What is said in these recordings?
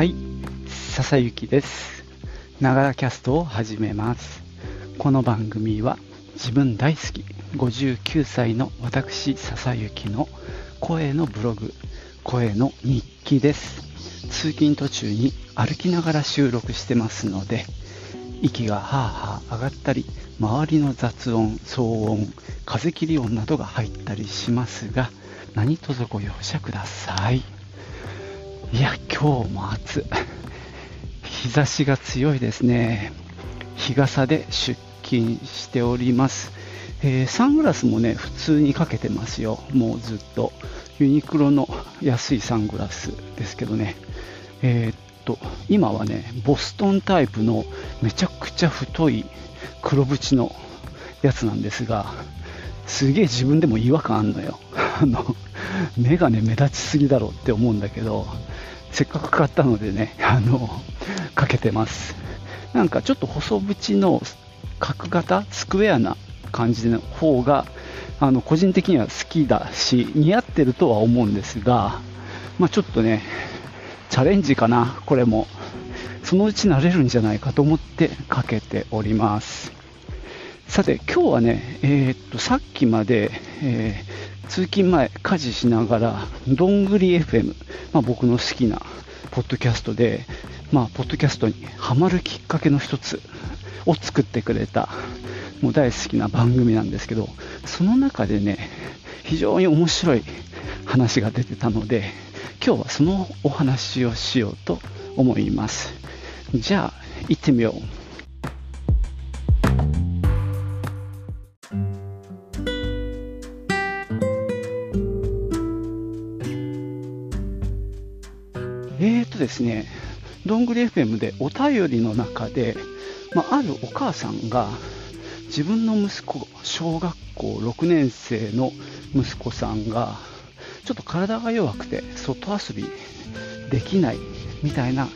はい、笹雪です。ながらキャストを始めます。この番組は自分大好き59歳の私笹雪の声のブログ、声の日記です。通勤途中に歩きながら収録してますので、息がはあはあ上がったり、周りの雑音、騒音、風切り音などが入ったりしますが、何卒ご容赦ください。いや、今日も暑い。日差しが強いですね。日傘で出勤しております。えーサングラスもね、普通にかけてますよ。もうずっと。ユニクロの安いサングラスですけどね。えーっと、今はね、ボストンタイプのめちゃくちゃ太い黒縁のやつなんですが、すげえ自分でも違和感あんのよ。あの、目がね、目立ちすぎだろうって思うんだけど、せっかく買ったのでね、あの、かけてます。なんかちょっと細縁の角型、スクエアな感じの方が、あの、個人的には好きだし、似合ってるとは思うんですが、まあちょっとね、チャレンジかな、これも。そのうち慣れるんじゃないかと思ってかけております。さて、今日はね、えーっと、さっきまで、えー通勤前、家事しながら、どんぐり FM、まあ、僕の好きなポッドキャストで、まあ、ポッドキャストにハマるきっかけの一つを作ってくれた、もう大好きな番組なんですけど、その中でね、非常に面白い話が出てたので、今日はそのお話をしようと思います。じゃあ、行ってみよう。ですね、どんぐり FM でお便りの中で、まあ、あるお母さんが自分の息子、小学校6年生の息子さんがちょっと体が弱くて外遊びできないみたいな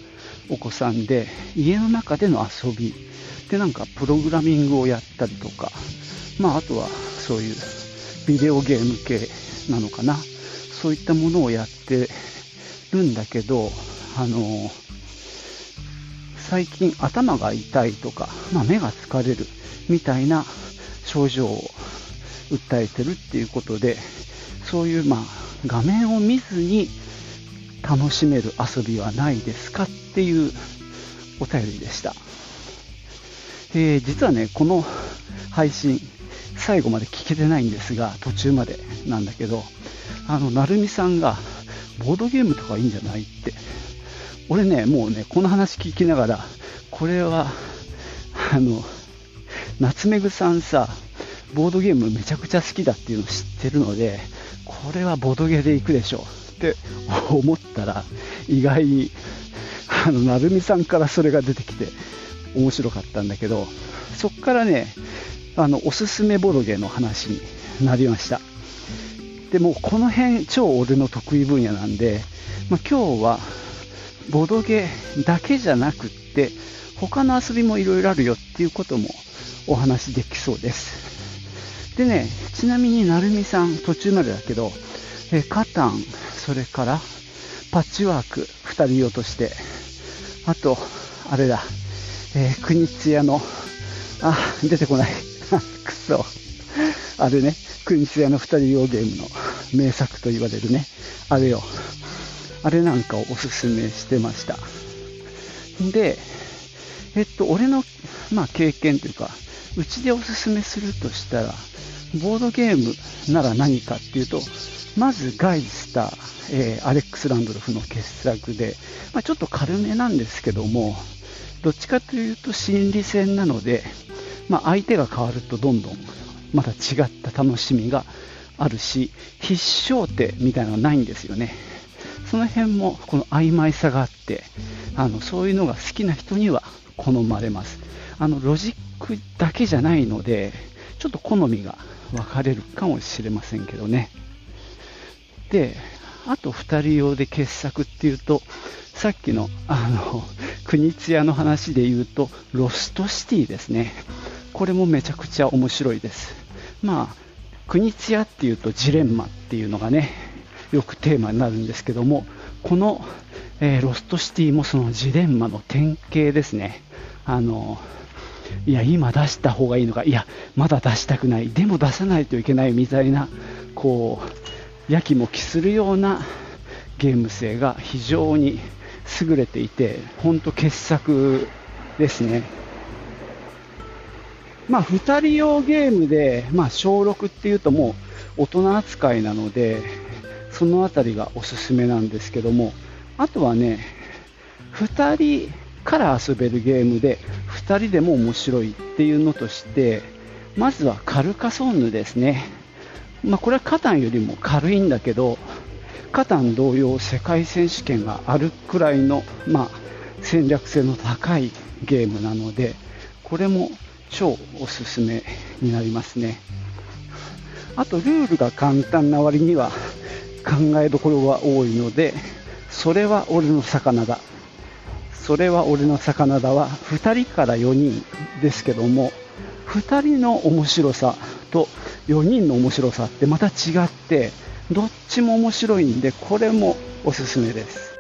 お子さんで家の中での遊びでなんかプログラミングをやったりとか、まあ、あとはそういうビデオゲーム系なのかな。そういったものをやってるんだけど、あの最近頭が痛いとか、まあ、目が疲れるみたいな症状を訴えてるっていうことで、そういう、まあ、画面を見ずに楽しめる遊びはないですかっていうお便りでした。えー実はね、この配信、最後まで聞けてないんですが、途中までなんだけど、あの、なるみさんが、ボードゲームとかいいんじゃないって。俺ね、もうね、この話聞きながら、これは、あの、夏目ぐさんさ、ボードゲームめちゃくちゃ好きだっていうのを知ってるので、これはボドゲで行くでしょって思ったら、意外に、あの、なるみさんからそれが出てきて、面白かったんだけど、そっからね、あの、おすすめボドゲの話になりました。でもこの辺超俺の得意分野なんで、まあ、今日はボドゲだけじゃなくって他の遊びもいろいろあるよっていうこともお話できそうですでねちなみになるみさん途中までだけど、えカタンそれからパッチワーク2人用としてあとあれだ、えー、国津屋のあ出てこない くそあれね、国津屋の二人用ゲームの名作と言われるね、あれよ。あれなんかをおすすめしてました。で、えっと、俺の、まあ、経験というか、うちでおすすめするとしたら、ボードゲームなら何かっていうと、まずガイスター、えーアレックス・ランドルフの傑作で、まあ、ちょっと軽めなんですけども、どっちかというと心理戦なので、まあ、相手が変わるとどんどんまた違った楽しみがあるし、必勝手みたいなのはないんですよね。その辺もこの曖昧さがあって、あのそういうのが好きな人には好まれます。あのロジックだけじゃないので、ちょっと好みが分かれるかもしれませんけどね。で、あと2人用で傑作っていうと、さっきの、あの、国津屋の話で言うと、ロストシティですね。これもめちゃくちゃ面白いです。まあ、国津屋っていうとジレンマっていうのがね、よくテーマになるんですけども、この、えー、ロストシティもそのジレンマの典型ですね。あのいや、今出した方がいいのか、いや、まだ出したくない、でも出さないといけないみたいな、こう、やきもきするようなゲーム性が非常に優れていて、本当傑作ですね。まあ、2人用ゲームで、まあ、小6っていうともう大人扱いなので、そのあたりがおすすめなんですけども、あとはね、2人から遊べるゲームで、2人でも面白いっていうのとして、まずはカルカソンヌですね。まあ、これはカタンよりも軽いんだけど、カタン同様世界選手権があるくらいの、まあ、戦略性の高いゲームなので、これも超おすすめになりますね。あとルールが簡単な割には考えどころが多いので、それは俺の魚だ。それは俺の魚だは2人から4人ですけども、2人の面白さと4人の面白さってまた違って、どっちも面白いんで、これもおすすめです。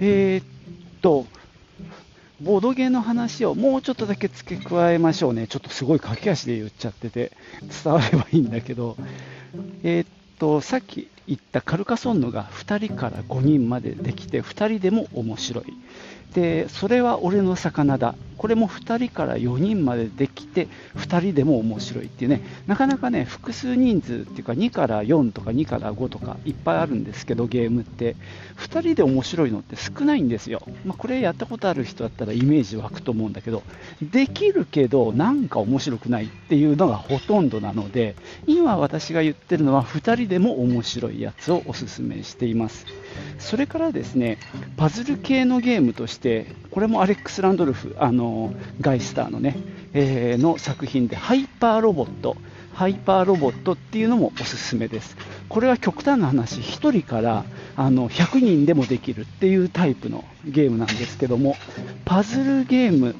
えー、っと、ボードゲーの話をもうちょっとだけ付け加えましょうね。ちょっとすごい駆け足で言っちゃってて、伝わればいいんだけど、えー、っと、さっき言ったカルカソンヌが2人から5人までできて、2人でも面白い。でそれは俺の魚だこれも2人から4人までできて2人でも面白いっていうね。なかなかね複数人数っていうか2から4とか2から5とかいっぱいあるんですけどゲームって。2人で面白いのって少ないんですよ、まあ、これやったことある人だったらイメージ湧くと思うんだけど。できるけどなんか面白くないっていうのがほとんどなので今私が言ってるのは2人でも面白いやつをおすすめしています。それからですねパズル系のゲームとしてこれもアレックス・ランドルフあのガイスターのね、えー、の作品でハイパーロボットハイパーロボットっていうのもおすすめですこれは極端な話1人からあの100人でもできるっていうタイプのゲームなんですけどもパズルゲーム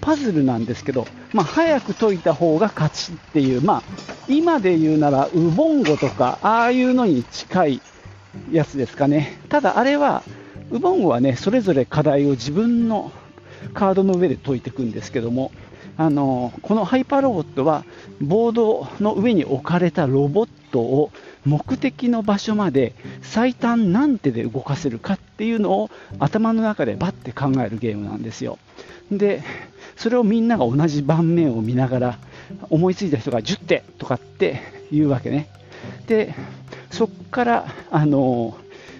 パズルなんですけど、まあ、早く解いた方が勝ちっていう、まあ、今で言うならウボンゴとかああいうのに近いやつですかね。ただあれは、ウボンゴはね、それぞれ課題を自分のカードの上で解いていくんですけども、あのこのハイパーロボットはボードの上に置かれたロボットを目的の場所まで最短何手で動かせるかっていうのを頭の中でバッて考えるゲームなんですよ。で、それをみんなが同じ盤面を見ながら思いついた人が10手とかって言うわけね。で、そこからあの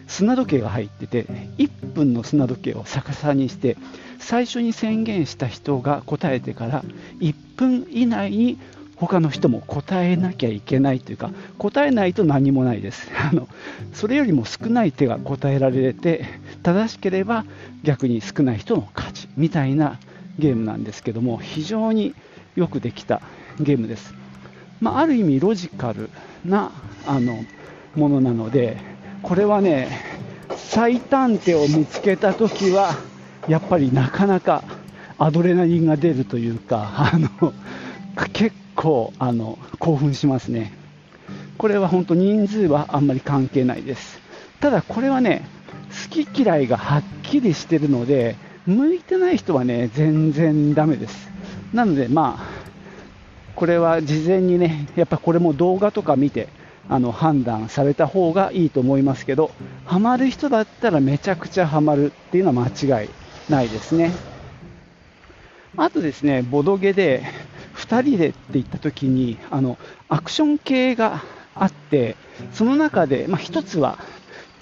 砂時計が入ってて1分の砂時計を逆さにして最初に宣言した人が答えてから1分以内に他の人も答えなきゃいけないというか答えないと何もないです。あのそれよりも少ない手が答えられて正しければ逆に少ない人の勝ちみたいなゲームなんですけども非常によくできたゲームです、まあ、ある意味ロジカルなあのものなので、これはね、最短手を見つけたときは、やっぱりなかなかアドレナリンが出るというか、あの結構あの興奮しますね。これは本当人数はあんまり関係ないです。ただこれはね、好き嫌いがはっきりしてるので、向いてない人はね、全然ダメです。なのでまあ、これは事前にね、やっぱこれも動画とか見て、あの判断された方がいいと思いますけど、ハマる人だったらめちゃくちゃハマるっていうのは間違いないですね。あとですね、ボドゲで2人でって言った時にあのアクション系があって、その中で、まあ、1つは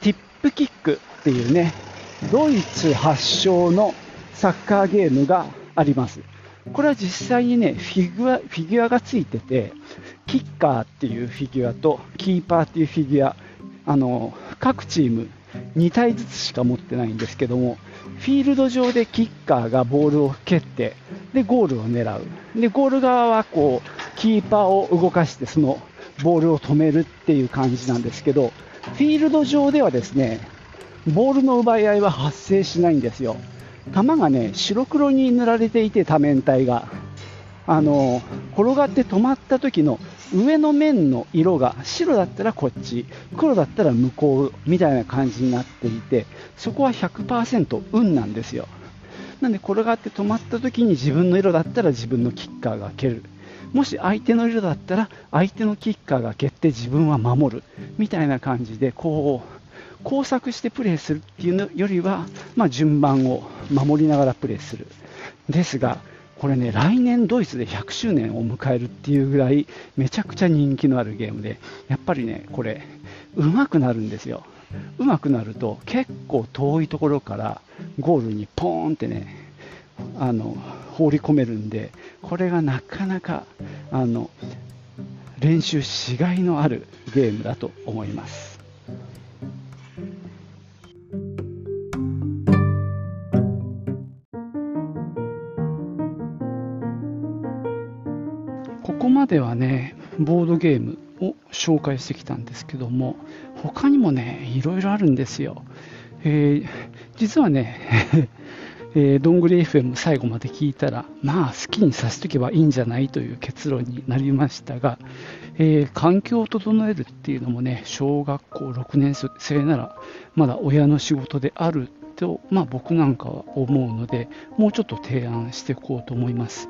ティップキックっていうね、ドイツ発祥のサッカーゲームがあります。これは実際にね、フィギュア、フィギュアがついてて、キッカーっていうフィギュアとキーパーっていうフィギュア、あの各チーム2体ずつしか持ってないんですけども、フィールド上でキッカーがボールを蹴って、でゴールを狙う、でゴール側はこうキーパーを動かして、そのボールを止めるっていう感じなんですけど、フィールド上ではですねボールの奪い合いは発生しないんですよ。球がね白黒に塗られていて、多面体が。あの転がって止まった時の上の面の色が白だったらこっち、黒だったら向こうみたいな感じになっていて、そこは100%運なんですよ。なんで転がって止まった時に自分の色だったら自分のキッカーが蹴る。もし相手の色だったら相手のキッカーが蹴って自分は守るみたいな感じでこう工作してプレーするっていうのよりは、まあ、順番を守りながらプレーする。ですが、これね、来年ドイツで100周年を迎えるっていうぐらい、めちゃくちゃ人気のあるゲームで、やっぱりね、これ、上手くなるんですよ。上手くなると、結構遠いところからゴールにポーンってね、あの放り込めるんで、これがなかなかあの練習しがいのあるゲームだと思います。まではね、ボードゲームを紹介してきたんですけども、他にもね、いろいろあるんですよ。えー、実はね、えー、どんぐり FM 最後まで聞いたら、まあ好きにさせとけばいいんじゃないという結論になりましたが、えー、環境を整えるっていうのもね、小学校6年生ならまだ親の仕事であると、まあ、僕なんかは思うので、もうちょっと提案していこうと思います。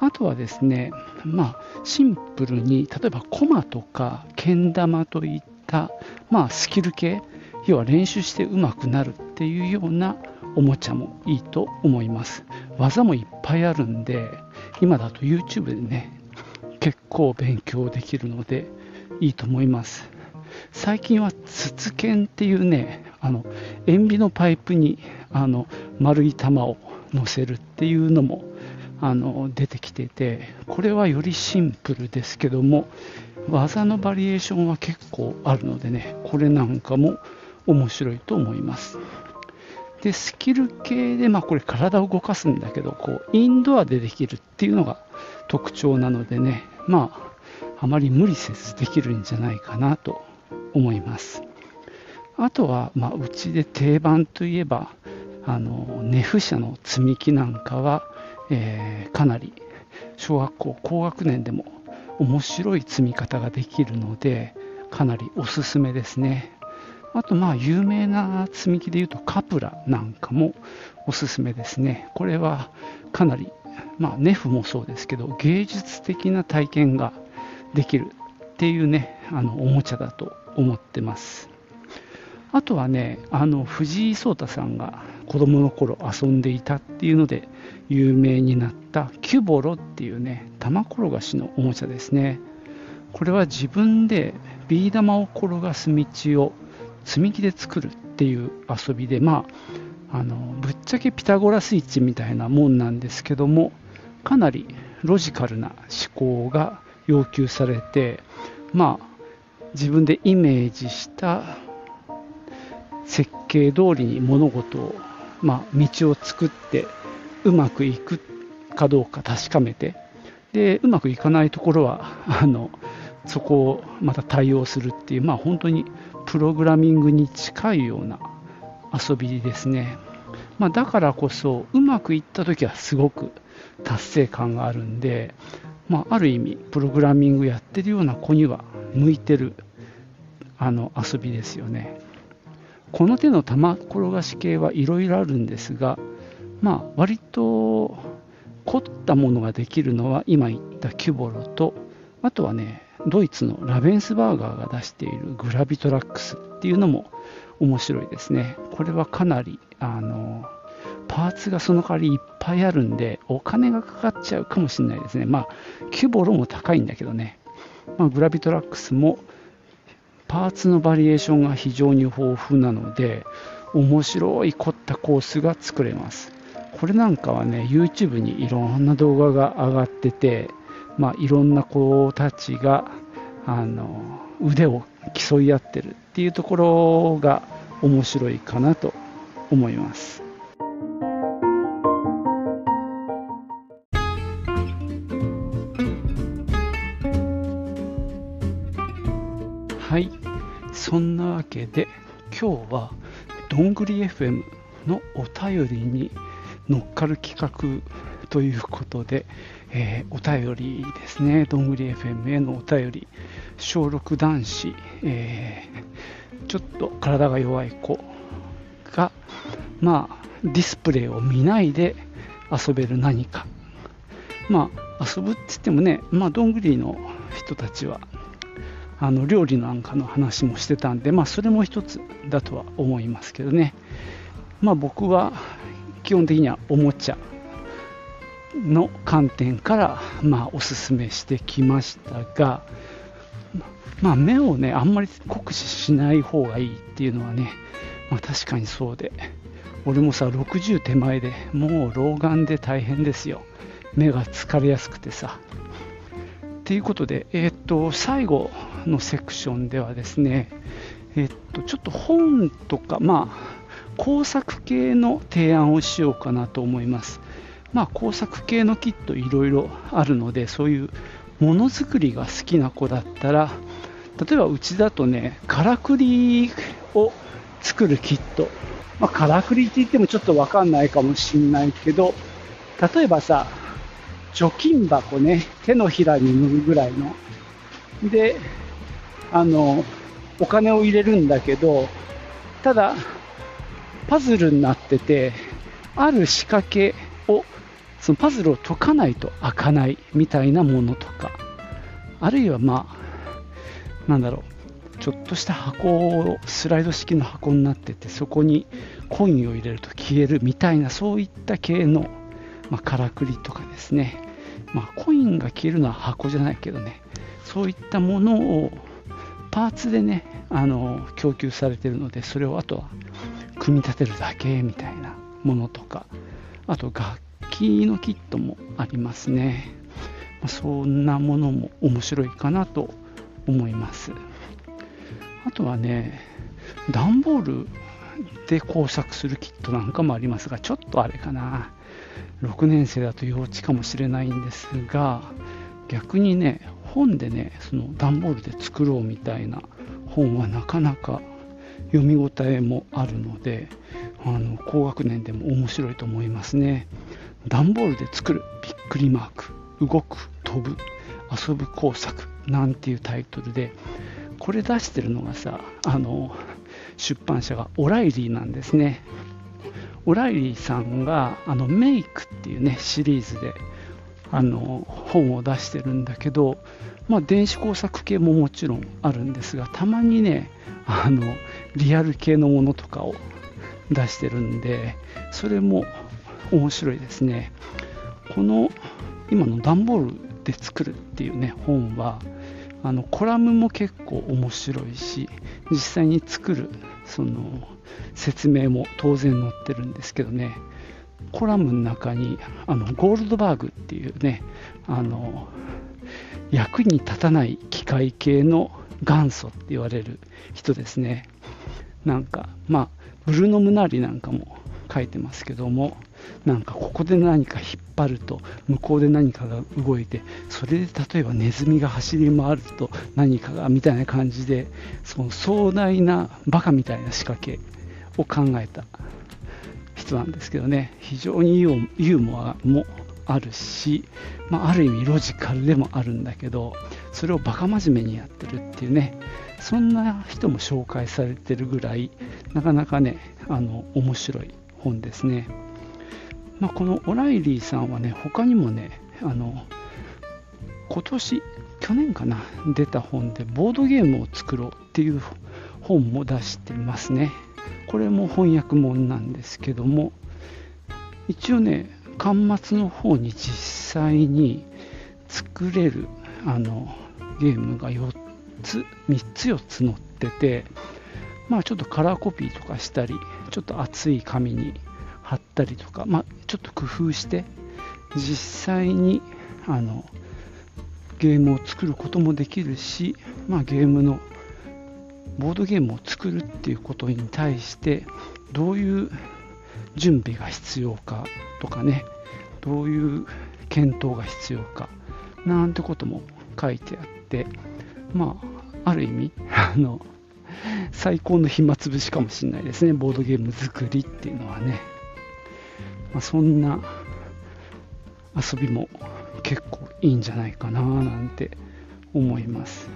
あとはですね、まあ、シンプルに、例えばコマとかけん玉といった、まあ、スキル系、要は練習して上手くなるっていうようなおもちゃもいいと思います。技もいっぱいあるんで、今だと YouTube でね、結構勉強できるのでいいと思います。最近は筒剣っていうね、あの塩ビのパイプにあの丸い玉を乗せるっていうのもあの出てきててこれはよりシンプルですけども技のバリエーションは結構あるのでねこれなんかも面白いと思います。でスキル系で、まあ、これ体を動かすんだけどこうインドアでできるっていうのが特徴なのでねまああまり無理せずできるんじゃないかなと思います。あとは、まあ、うちで定番といえばあのネフ社の積み木なんかはえー、かなり小学校高学年でも面白い積み方ができるのでかなりおすすめですね。あとまあ有名な積み木でいうとカプラなんかもおすすめですね。これはかなりまあネフもそうですけど芸術的な体験ができるっていうねあのおもちゃだと思ってます。あとはねあの藤井聡太さんが子供の頃遊んでいたっていうので有名になったキュボロっていうね玉転がしのおもちゃですね。これは自分でビー玉を転がす道を積み木で作るっていう遊びでまああのぶっちゃけピタゴラスイッチみたいなもんなんですけどもかなりロジカルな思考が要求されてまあ自分でイメージした設計通りに物事をまあ、道を作ってうまくいくかどうか確かめてでうまくいかないところは あのそこをまた対応するっていう、まあ、本当にプログラミングに近いような遊びですね、まあ、だからこそうまくいった時はすごく達成感があるんで、まあ、ある意味プログラミングやってるような子には向いてるあの遊びですよね。この手の玉転がし系はいろいろあるんですが、まあ、割と凝ったものができるのは今言ったキュボロとあとはねドイツのラベンスバーガーが出しているグラビトラックスっていうのも面白いですね。これはかなりあのパーツがその代わりいっぱいあるんでお金がかかっちゃうかもしれないですね。まあキュボロも高いんだけどね、まあ、グラビトラックスもパーツのバリエーションが非常に豊富なので面白い凝ったコースが作れます。これなんかはね YouTube にいろんな動画が上がってて、まあ、いろんな子たちがあの腕を競い合ってるっていうところが面白いかなと思います。はい。そんなわけで今日はどんぐり FM のお便りに乗っかる企画ということで、えー、お便りですね、どんぐり FM へのお便り、小6男子、えー、ちょっと体が弱い子が、まあ、ディスプレイを見ないで遊べる何か。まあ、遊ぶって言ってもね、まあ、どんぐりの人たちは、あの料理なんかの話もしてたんで、まあ、それも一つだとは思いますけどね。まあ、僕は基本的にはおもちゃの観点から、まあ、おすすめしてきましたが、まあ、目をねあんまり酷使しない方がいいっていうのはね、まあ、確かにそうで俺もさ60手前でもう老眼で大変ですよ。目が疲れやすくてさ。ということで、えー、っと最後のセクションではですね、えー、っとちょっと本とか、まあ、工作系の提案をしようかなと思います。まあ、工作系のキットいろいろあるので、そういうものづくりが好きな子だったら、例えばうちだとね、からくりを作るキット。まあ、からくりって言ってもちょっとわかんないかもしんないけど、例えばさ、貯金箱ね、手のひらに塗るぐらいの。で、あの、お金を入れるんだけど、ただ、パズルになってて、ある仕掛けを、そのパズルを解かないと開かないみたいなものとか、あるいはまあ、なんだろう、ちょっとした箱を、スライド式の箱になってて、そこにコインを入れると消えるみたいな、そういった系の、まあ、からくりとかですね、まあ、コインが消えるのは箱じゃないけどね、そういったものをパーツでね、あの供給されてるので、それをあとは組み立てるだけみたいなものとか、あと楽器のキットもありますね。そんなものも面白いかなと思います。あとはね、段ボールで工作するキットなんかもありますが、ちょっとあれかな。6年生だと幼稚かもしれないんですが、逆にね、本でね、その段ボールで作ろうみたいな本はなかなか読み応えもあるので、あの高学年でも面白いと思いますね。段ボールで作るびっくりマーク、動く、飛ぶ、遊ぶ工作なんていうタイトルで、これ出してるのがさ、あの出版社がオライリーなんですね。オライリーさんがあのメイクっていうねシリーズであの本を出してるんだけど、まあ、電子工作系ももちろんあるんですがたまにねあのリアル系のものとかを出してるんでそれも面白いですね。この今の段ボールで作るっていうね本はあのコラムも結構面白いし実際に作るその説明も当然載ってるんですけどね。コラムの中にあのゴールドバーグっていうねあの役に立たない機械系の元祖って言われる人ですね。なんかまあブルノ・ムナーリなんかも書いてますけどもなんかここで何か引っ張ると向こうで何かが動いてそれで例えばネズミが走り回ると何かがみたいな感じでその壮大なバカみたいな仕掛けを考えた人なんですけどね。非常にユーモアもあるし、まあ、ある意味ロジカルでもあるんだけどそれをバカ真面目にやってるっていうねそんな人も紹介されてるぐらいなかなかねあの面白い本ですね。まあ、このオライリーさんはね、他にもね、あの今年、去年かな、出た本で、ボードゲームを作ろうっていう本も出してますね。これも翻訳本なんですけども、一応ね、端末の方に実際に作れるあのゲームが4つ、3つ4つ載ってて、まあちょっとカラーコピーとかしたり、ちょっと厚い紙に貼ったりとか、まあ、ちょっと工夫して実際にあのゲームを作ることもできるし、まあ、ゲームのボードゲームを作るっていうことに対してどういう準備が必要かとかねどういう検討が必要かなんてことも書いてあってまあある意味あの最高の暇つぶしかもしれないですねボードゲーム作りっていうのはねまあ、そんな遊びも結構いいんじゃないかななんて思います。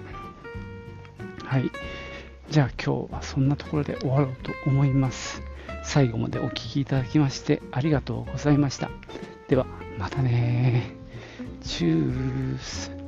はい。じゃあ今日はそんなところで終わろうと思います。最後までお聴きいただきましてありがとうございました。では、またねチュース。